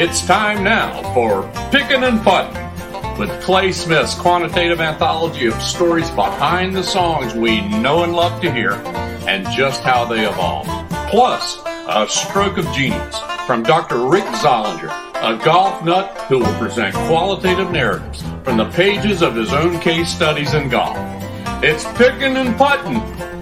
It's time now for Pickin' and Puttin' with Clay Smith's quantitative anthology of stories behind the songs we know and love to hear and just how they evolve. Plus, a stroke of genius from Dr. Rick Zollinger, a golf nut who will present qualitative narratives from the pages of his own case studies in golf. It's Pickin' and Puttin'.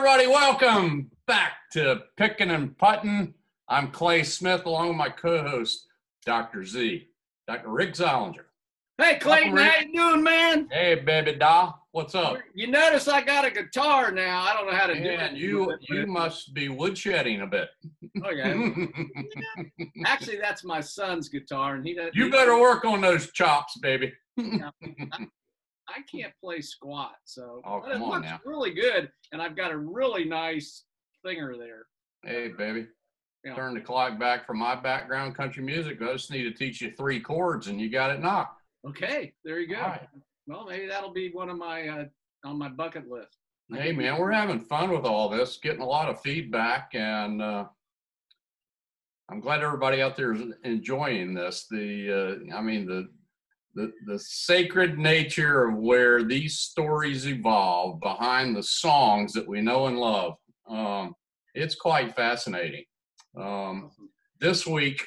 Everybody. Welcome back to Picking and Putting. I'm Clay Smith, along with my co-host, Dr. Z, Dr. Rick Zollinger. Hey Clayton, Rick. how you doing, man? Hey, baby doll, what's up? You notice I got a guitar now. I don't know how to do Man, it. you you must be woodshedding a bit. Oh, okay. Actually, that's my son's guitar, and he does. you better work on those chops, baby. I can't play squat, so Oh, but it looks now. really good, and I've got a really nice thinger there. Hey, baby. Yeah. Turn the clock back from my background, country music. I just need to teach you three chords, and you got it knocked. Okay, there you go. Right. Well, maybe that'll be one of my uh, on my bucket list. Hey, man, we're having fun with all this, getting a lot of feedback, and uh, I'm glad everybody out there is enjoying this. The, uh, I mean, the, the the sacred nature of where these stories evolve behind the songs that we know and love. Um, it's quite fascinating. Um, this week,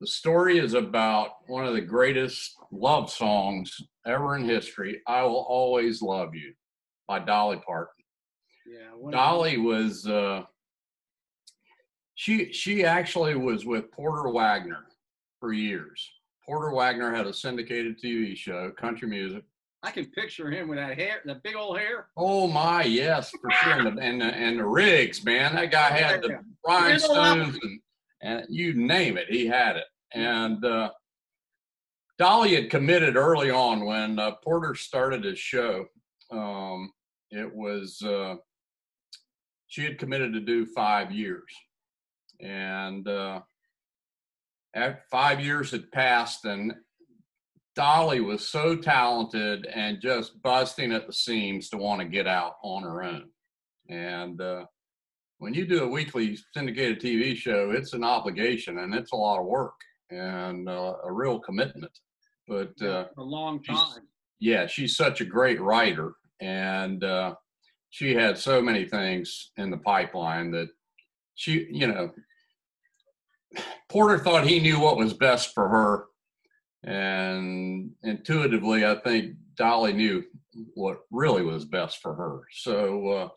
the story is about one of the greatest love songs ever in history. I will always love you by Dolly Parton. Yeah. Dolly was uh, she she actually was with Porter Wagoner for years. Porter Wagoner had a syndicated TV show, country music. I can picture him with that hair, that big old hair. Oh my, yes, for sure. And the, and the, and the rigs, man, that guy had the rhinestones and, and you name it, he had it. And uh, Dolly had committed early on when uh, Porter started his show. Um, it was uh, she had committed to do five years, and uh, five years had passed, and Dolly was so talented and just busting at the seams to want to get out on her own. And uh, when you do a weekly syndicated TV show, it's an obligation and it's a lot of work and uh, a real commitment. But uh, a long time. yeah, she's such a great writer, and uh, she had so many things in the pipeline that she, you know, Porter thought he knew what was best for her, and intuitively, I think Dolly knew what really was best for her. So uh,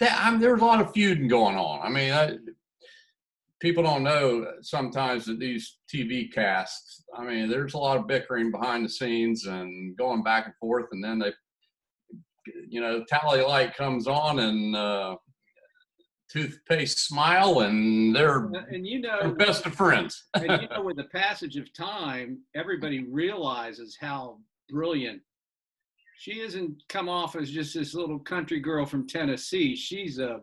that I mean, there's a lot of feuding going on. I mean, I, people don't know sometimes that these TV casts, I mean, there's a lot of bickering behind the scenes and going back and forth, and then they, you know, tally light comes on and uh, toothpaste smile, and they're, And you know they're best of friends. and you know, with the passage of time, everybody realizes how brilliant she isn't come off as just this little country girl from Tennessee. She's a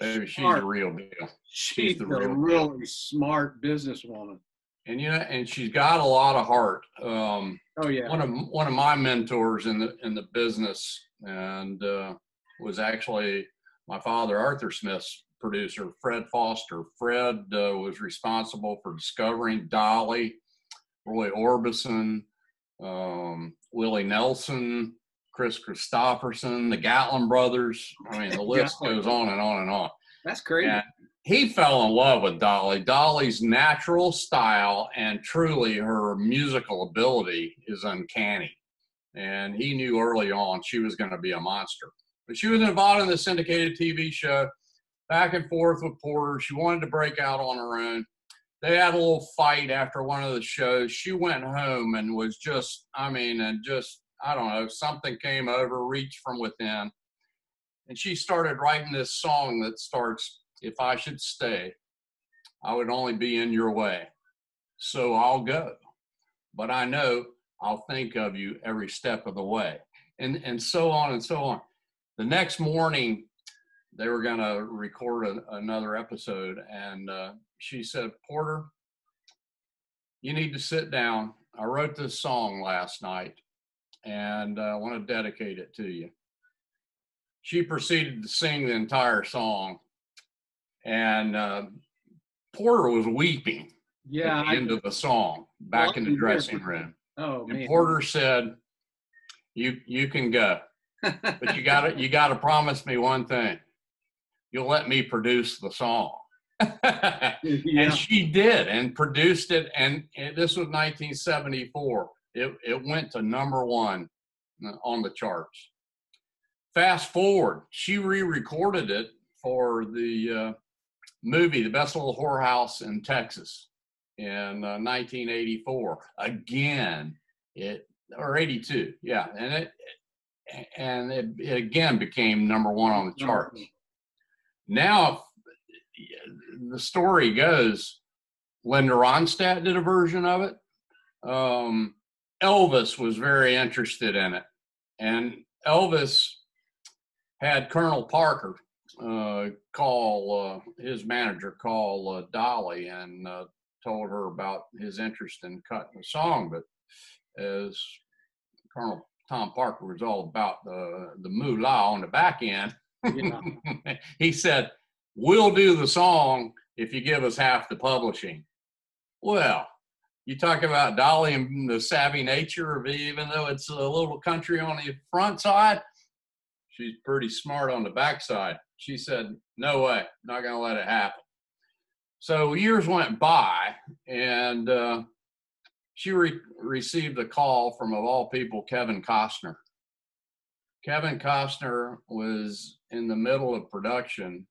Baby, she's smart. the real deal. she's the a real deal. really smart businesswoman. And you know, and she's got a lot of heart. Um, Oh yeah, one of one of my mentors in the in the business and uh, was actually my father Arthur Smith's producer Fred Foster. Fred uh, was responsible for discovering Dolly, Roy Orbison, um, Willie Nelson, Kris Kristofferson, the Gatlin brothers. I mean, the list Gatlin. goes on and on and on that's crazy. and he fell in love with Dolly. Dolly's natural style and truly her musical ability is uncanny. And he knew early on she was going to be a monster. But she was involved in the syndicated TV show, back and forth with Porter. She wanted to break out on her own. They had a little fight after one of the shows. She went home and was just, I mean, and just, I don't know, something came over, reached from within and she started writing this song that starts if i should stay i would only be in your way so i'll go but i know i'll think of you every step of the way and and so on and so on the next morning they were going to record a, another episode and uh, she said porter you need to sit down i wrote this song last night and uh, i want to dedicate it to you she proceeded to sing the entire song and uh, Porter was weeping Yeah. at the I- end of the song back Well, in the dressing room. oh And man. Porter said, "You you can go, but you got to you got to promise me one thing. You'll let me produce the song." yeah. And she did and produced it. And it, this was 1974. It, it went to number one uh, on the charts. Fast forward, she re recorded it for the uh, movie, The Best Little Whorehouse in Texas in uh, 1984. Again, it, or 82, yeah. And it, and it, it again became number one on the charts. Now, the story goes, Linda Ronstadt did a version of it. Um, Elvis was very interested in it, and Elvis had Colonel Parker uh, call uh, his manager call uh, Dolly and uh, told her about his interest in cutting the song. But as Colonel Tom Parker was all about the the moolah on the back end, Yeah. he said, We'll do the song if you give us half the publishing. Well, you talk about Dolly and the savvy nature of even though it's a little country on the front side, she's pretty smart on the backside. She said, No way, not going to let it happen. So years went by, and uh, she re- received a call from, of all people, Kevin Costner. Kevin Costner was in the middle of production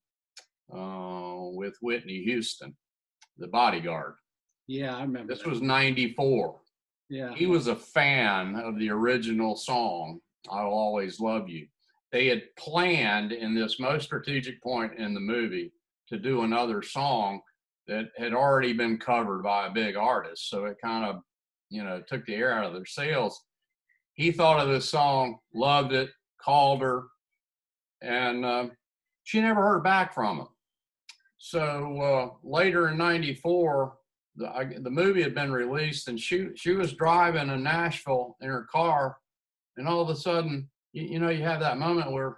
uh, with Whitney Houston, the bodyguard. Yeah, I remember. This that. was 94. yeah. He was a fan of the original song, I'll Always Love You. They had planned in this most strategic point in the movie to do another song that had already been covered by a big artist. So it kind of, you know, took the air out of their sails. He thought of this song, loved it, called her, and uh, she never heard back from him. So uh, later in '94, the, the movie had been released, and she she was driving in Nashville in her car, and all of a sudden, you, you know, you have that moment where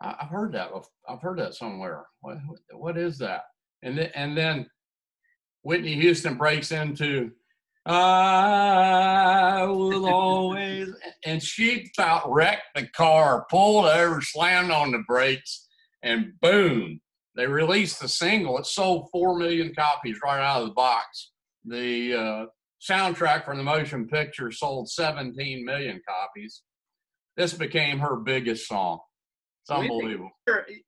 I, I've heard that, I've heard that somewhere. What what- is that? And then and then Whitney Houston breaks into I will always, and she about wrecked the car, pulled over, slammed on the brakes, and boom, they released the single. It sold 4 million copies right out of the box. The uh, soundtrack from the motion picture sold 17 million copies. This became her biggest song. It's unbelievable.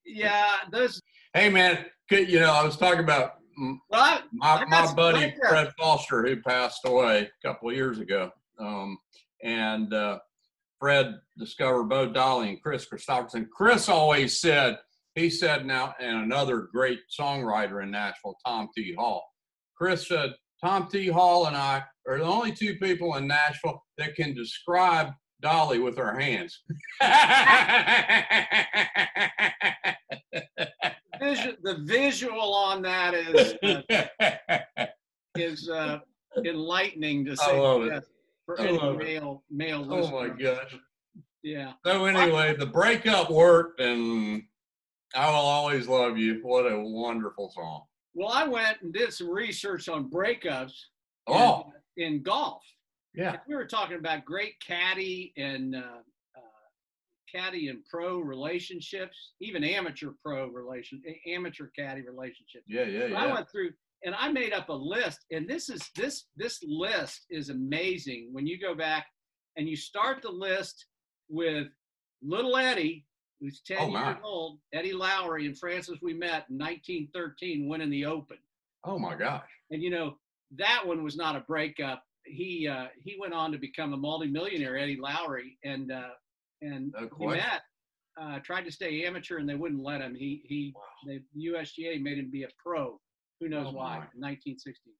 Yeah, those. Hey, man, could- you know, I was talking about Well, I, my, I my buddy. Fred Foster, who passed away a couple of years ago, um, and uh, Fred discovered Bo Dolly and Kris Kristofferson. Chris always said, he said now, and another great songwriter in Nashville, Tom T. Hall. Chris said, Tom T. Hall and I are the only two people in Nashville that can describe Dolly with our hands. visu- the visual on that is uh, is uh, enlightening to I say love the it. for I any love it. male male oh my gosh. Yeah. So anyway, the breakup worked, and I will always love you. What a wonderful song! Well, I went and did some research on breakups in- Oh, in, golf. yeah, We were talking about great caddy and uh, caddy and pro relationships, even amateur pro relation, amateur caddy relationships. yeah, yeah, So I went through and I made up a list, and this is this this list is amazing. When you go back and you start the list with little Eddie, who's 10 Oh, years old, Eddie Lowery and Francis Ouimet in 1913, winning the Open. Oh my gosh! And you know that one was not a breakup. He uh, he went on to become a multimillionaire, Eddie Lowery, and uh, and he Uh, tried to stay amateur and they wouldn't let him. He he the USGA made him be a pro. Who knows Oh, why? my. 1960.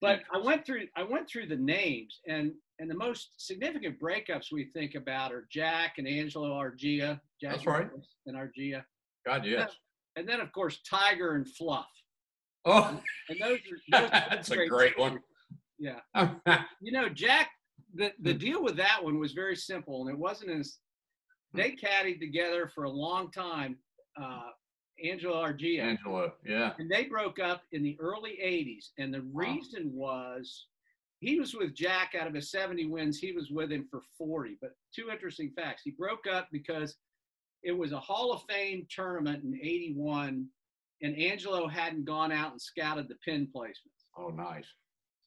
But I went through I went through the names and and the most significant breakups we think about are Jack and Angelo Argea. Jack That's right. And Argea. God, yes. And then of course Tiger and Fluff. Oh, And those are those that's a great one. Yeah. You know, Jack, the, the deal with that one was very simple, and it wasn't as they caddied together for a long time. Uh, Angelo Argea. Angelo, yeah. And they broke up in the early 80s. And the reason was he was with Jack out of his 70 wins, he was with him for 40. But two interesting facts. He broke up because it was a Hall of Fame tournament in 81, and Angelo hadn't gone out and scouted the pin placements. Oh, nice.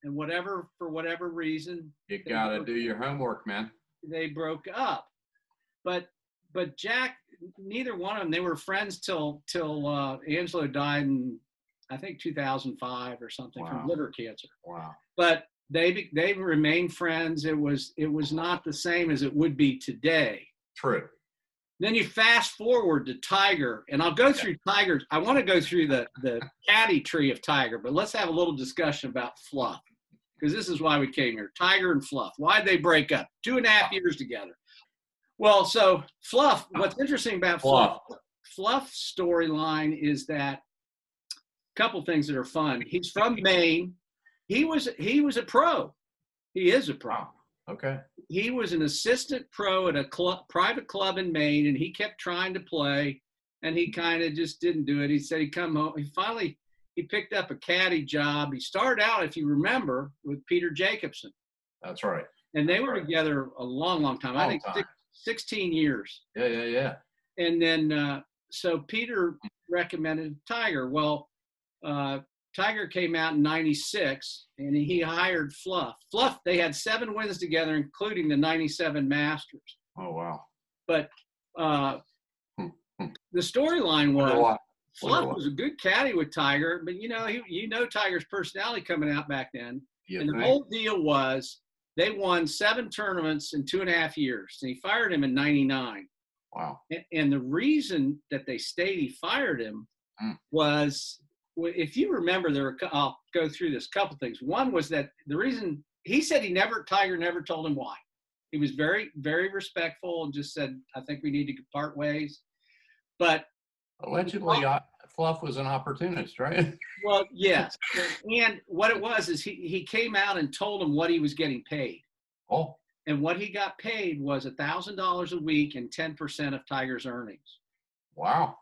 And whatever, for whatever reason, You got to do your homework, man. they broke up. But but Jack, neither one of them, they were friends till till uh, Angelo died in I think 2005 or something Wow. from liver cancer. Wow. But they they remained friends. It was it was not the same as it would be today. True. Then you fast forward to Tiger, and I'll go through Tiger's. I want to go through the the caddy tree of Tiger, but let's have a little discussion about Fluff because this is why we came here. Tiger and Fluff. Why'd they break up? Two and a half years together. Well, so Fluff. Oh. What's interesting about Fluff? Fluff's storyline is that a couple things that are fun. He's from Maine. He was he was a pro. He is a pro Okay. he was an assistant pro at a club, private club in Maine, and he kept trying to play, and he kind of just didn't do it. He said he come home. He finally he picked up a caddy job. He started out, if you remember, with Peter Jacobsen, That's right. and they were together a long, long time. I think time. six, 16 years. Yeah, yeah, yeah. And then uh, so Peter recommended Tiger. Well, uh, Tiger came out in '96, and he hired Fluff. Fluff. They had seven wins together, including the '97 Masters. Oh, wow. But uh, Hmm, hmm. the storyline was. Fluff was a good caddy with Tiger, but you know he, you know Tiger's personality coming out back then, You and the whole deal was they won seven tournaments in two and a half years, and he fired him in '99. Wow. And, and the reason that they stayed he fired him Hmm. was if you remember there were I'll go through this couple things. One was that the reason he said he never Tiger never told him why. He was very very respectful and just said I think we need to part ways. But Allegedly, I, Fluff was an opportunist, right? well, yes. And what it was is he he came out and told him what he was getting paid. Oh, And what he got paid was a thousand dollars a week and ten percent of Tiger's earnings. wow.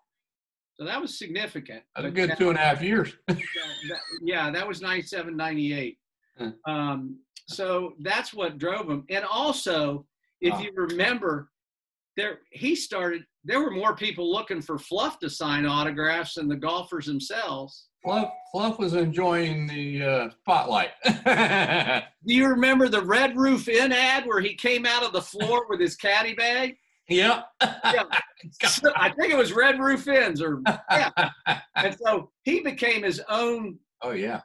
So that was significant. That's a good that- two and a half years. that- that- yeah, that was 97, 98. Hmm. Um, so that's what drove him. And also, if Wow. you remember, there he started. There were more people looking for Fluff to sign autographs than the golfers themselves. Fluff, Fluff was enjoying the uh, spotlight. Do you remember the Red Roof Inn ad where he came out of the floor with his caddy bag? yeah. So, I think it was Red Roof Inns, or yeah. And so he became his own oh yeah.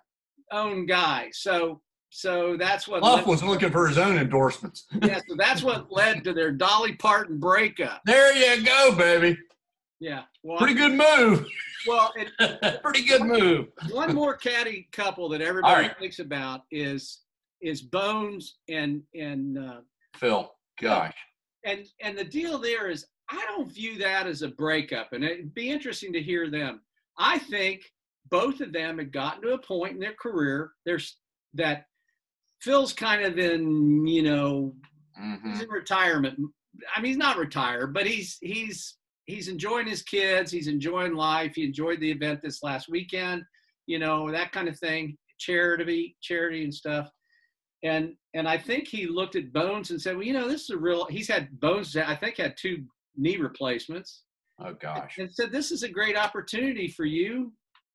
own guy. So so that's what led- was looking for his own endorsements. yeah, so that's what led to their Dolly Parton breakup. There you go, baby. Yeah. Well, Pretty good move. well and Pretty good move. one more caddy couple that everybody right. thinks about is is Bones and and uh, Phil, gosh. and and the deal there is I don't view that as a breakup, and it'd be interesting to hear them. I think both of them had gotten to a point in their career there's that Phil's kind of in you know hmm he's in retirement. I mean, he's not retired, but he's he's he's enjoying his kids. He's enjoying life. He enjoyed the event this last weekend. You know that kind of thing, charity, charity and stuff. And and I think he looked at Bones and said, well, you know, this is a real. He's had Bones. I think had two knee replacements, Oh gosh. and said this is a great opportunity for you.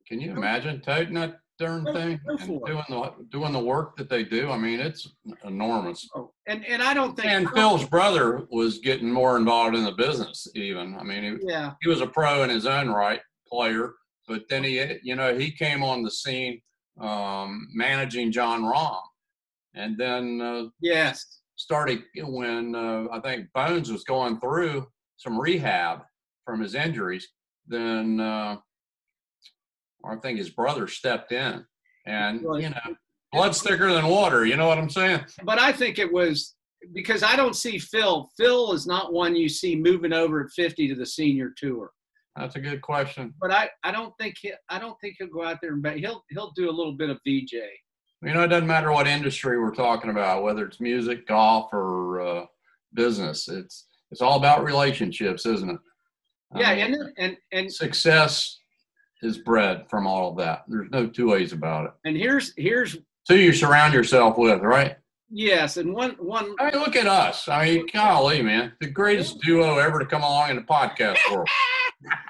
Can you imagine toting that darn thing? Doing the doing the work that they do. I mean, it's enormous. Oh, and and I don't think. And Phil's brother was getting more involved in the business. Even I mean, he, Yeah. he was a pro in his own right, player. But then he, you know, he came on the scene um, managing Jon Rahm, and then uh, Yes. started when uh, I think Bones was going through some rehab from his injuries. Then uh, I think his brother stepped in, and you know, blood's thicker than water. You know what I'm saying? but I think it was because I don't see Phil. Phil is not one you see moving over at 50 to the senior tour. That's a good question. But I, I don't think he, I don't think he'll go out there and bet. He'll he'll do a little bit of VJ. You know, it doesn't matter what industry we're talking about, whether it's music, golf, or uh, business. It's it's all about relationships, isn't it? Yeah, mean, and and and success is bred from all of that. There's no two ways about it. and here's here's Who you surround yourself with, right? yes, and one one I mean, look at us. I mean, golly, man, the greatest duo ever to come along in the podcast world.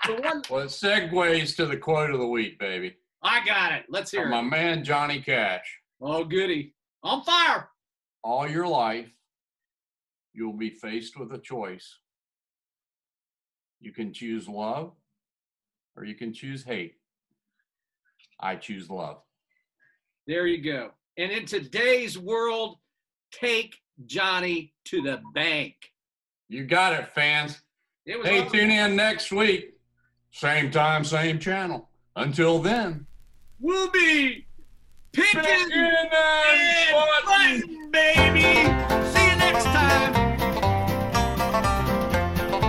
the one Well, it segues to the quote of the week, baby, I got it. Let's hear from it. my man Johnny Cash. Oh goody. On fire. All your life, you'll be faced with a choice. You can choose love, or you can choose hate. I choose love. There you go. And in today's world, take Johnny to the bank. You got it, fans. It was Hey, awesome. tune in next week. Same time, same channel. Until then, We'll be picking Picking and and button. button, baby. See you next time.